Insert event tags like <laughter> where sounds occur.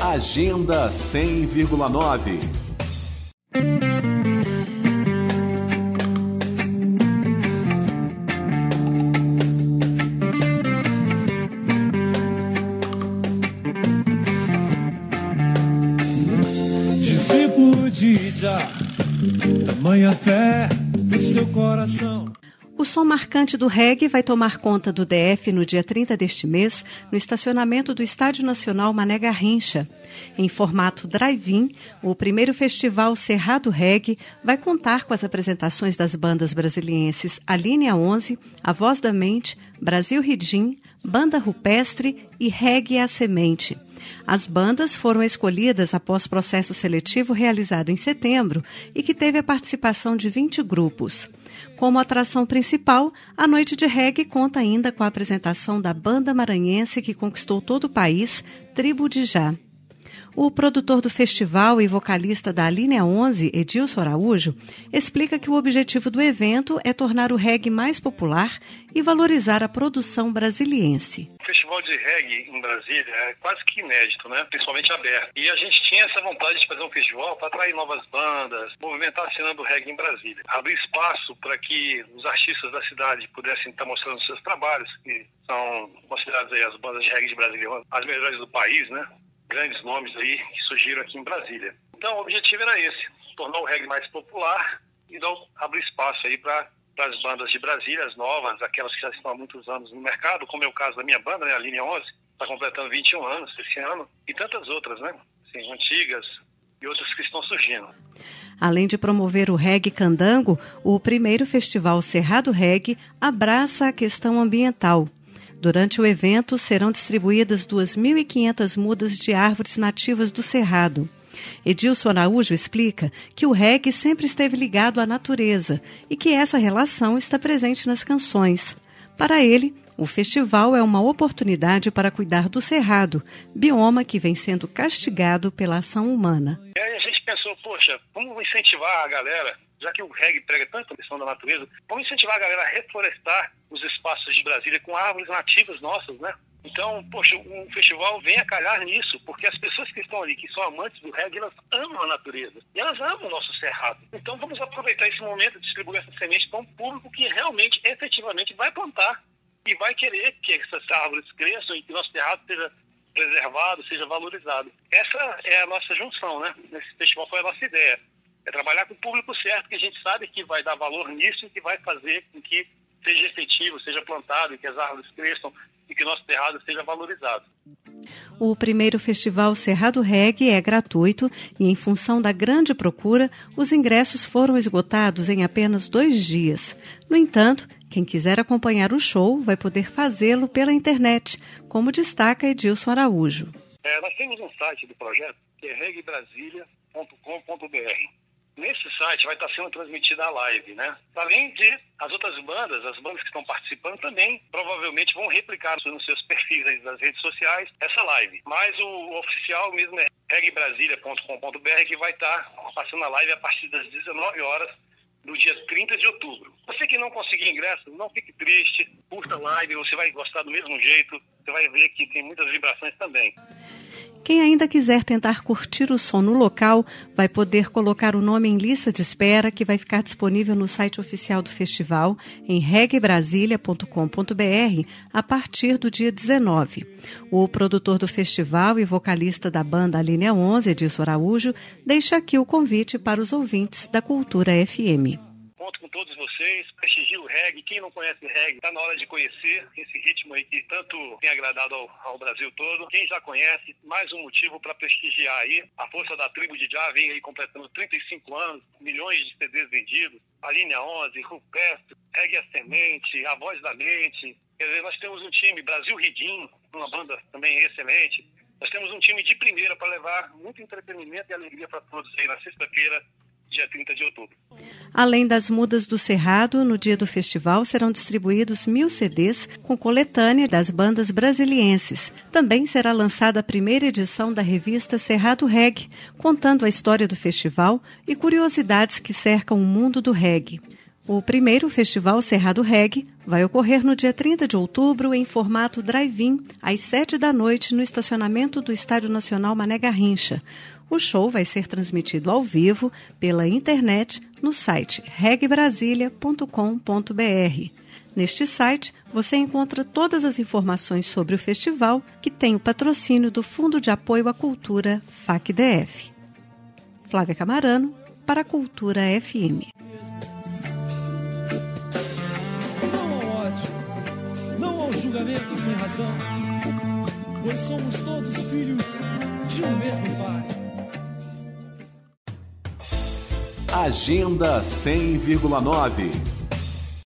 Agenda 100,9. Discípulo de Ija, tamanha fé em seu coração. O som marcante do reggae vai tomar conta do DF no dia 30 deste mês, no estacionamento do Estádio Nacional Mané Garrincha. Em formato drive-in, o primeiro festival Cerrado Reggae vai contar com as apresentações das bandas brasilienses Alinea 11, A Voz da Mente, Brasil Ridim, Banda Rupestre e Reggae a Semente. As bandas foram escolhidas após processo seletivo realizado em setembro e que teve a participação de 20 grupos. Como atração principal, a noite de reggae conta ainda com a apresentação da banda maranhense que conquistou todo o país, Tribo de Já. O produtor do festival e vocalista da Linha 11, Edilson Araújo, explica que o objetivo do evento é tornar o reggae mais popular e valorizar a produção brasiliense. O festival de reggae em Brasília é quase que inédito, né? principalmente aberto. E a gente tinha essa vontade de fazer um festival para atrair novas bandas, movimentar a cena do reggae em Brasília. Abrir espaço para que os artistas da cidade pudessem estar mostrando seus trabalhos, que são consideradas aí as bandas de reggae de Brasília as melhores do país, né? Grandes nomes aí que surgiram aqui em Brasília. Então, o objetivo era esse, tornar o reggae mais popular e não abrir espaço aí para as bandas de Brasília, as novas, aquelas que já estão há muitos anos no mercado, como é o caso da minha banda, né, a Linha 11, está completando 21 anos esse ano, e tantas outras, né, assim, antigas e outras que estão surgindo. Além de promover o reggae candango, o primeiro festival Cerrado Reggae abraça a questão ambiental. Durante o evento serão distribuídas 2.500 mudas de árvores nativas do Cerrado. Edilson Araújo explica que o reggae sempre esteve ligado à natureza e que essa relação está presente nas canções. Para ele, o festival é uma oportunidade para cuidar do cerrado, bioma que vem sendo castigado pela ação humana. E aí a gente pensou, poxa, vamos incentivar a galera já que o reggae prega tanto a questão da natureza, vamos incentivar a galera a reflorestar os espaços de Brasília com árvores nativas nossas, né? Então, poxa, um festival vem a calhar nisso, porque as pessoas que estão ali, que são amantes do reggae, elas amam a natureza e elas amam o nosso cerrado. Então, vamos aproveitar esse momento de distribuir essa semente para um público que realmente, efetivamente, vai plantar e vai querer que essas árvores cresçam e que o nosso cerrado seja preservado, seja valorizado. Essa é a nossa junção, né? Nesse festival foi a nossa ideia. É trabalhar com o público certo, que a gente sabe que vai dar valor nisso e que vai fazer com que seja efetivo, seja plantado, que as árvores cresçam e que nosso cerrado seja valorizado. O primeiro festival Cerrado Reggae é gratuito e, em função da grande procura, os ingressos foram esgotados em apenas dois dias. No entanto, quem quiser acompanhar o show vai poder fazê-lo pela internet, como destaca Edilson Araújo. É, nós temos um site do projeto que é reggaebrasilia.com.br. Nesse site vai estar sendo transmitida a live, né? Além de as outras bandas, as bandas que estão participando também provavelmente vão replicar nos seus <laughs> perfis das redes sociais essa live. Mas o oficial mesmo é reggaebrasilia.com.br que vai estar passando a live a partir das 19 horas no dia 30 de outubro. Você que não conseguir ingresso, não fique triste, curta a live, você vai gostar do mesmo jeito, você vai ver que tem muitas vibrações também. Quem ainda quiser tentar curtir o som no local vai poder colocar o nome em lista de espera que vai ficar disponível no site oficial do festival em reggaebrasilia.com.br a partir do dia 19. O produtor do festival e vocalista da banda Linha 11, Edilson Araújo, deixa aqui o convite para os ouvintes da Cultura FM conto com todos vocês, prestigie o reggae. Quem não conhece reggae, está na hora de conhecer esse ritmo aí que tanto tem agradado ao, ao Brasil todo. Quem já conhece, mais um motivo para prestigiar aí. A força da tribo de Já vem aí completando 35 anos, milhões de CDs vendidos. A linha 11, Rupestre, Reggae a Semente, A Voz da Mente. Quer dizer, nós temos um time, Brasil Ridim, uma banda também excelente. Nós temos um time de primeira para levar muito entretenimento e alegria para todos aí na sexta-feira, dia 30 de outubro. Além das mudas do Cerrado, no dia do festival serão distribuídos mil CDs com coletânea das bandas brasilienses. Também será lançada a primeira edição da revista Cerrado Reggae, contando a história do festival e curiosidades que cercam o mundo do reggae. O primeiro Festival Cerrado Reggae vai ocorrer no dia 30 de outubro em formato drive-in, às 7 da noite, no estacionamento do Estádio Nacional Mané Garrincha. O show vai ser transmitido ao vivo pela internet no site reggaebrasilia.com.br. Neste site, você encontra todas as informações sobre o festival, que tem o patrocínio do Fundo de Apoio à Cultura FACDF. Flávia Camarano, para a Cultura FM. julgamento sem razão, pois somos todos filhos de um mesmo Pai. Agenda 100,9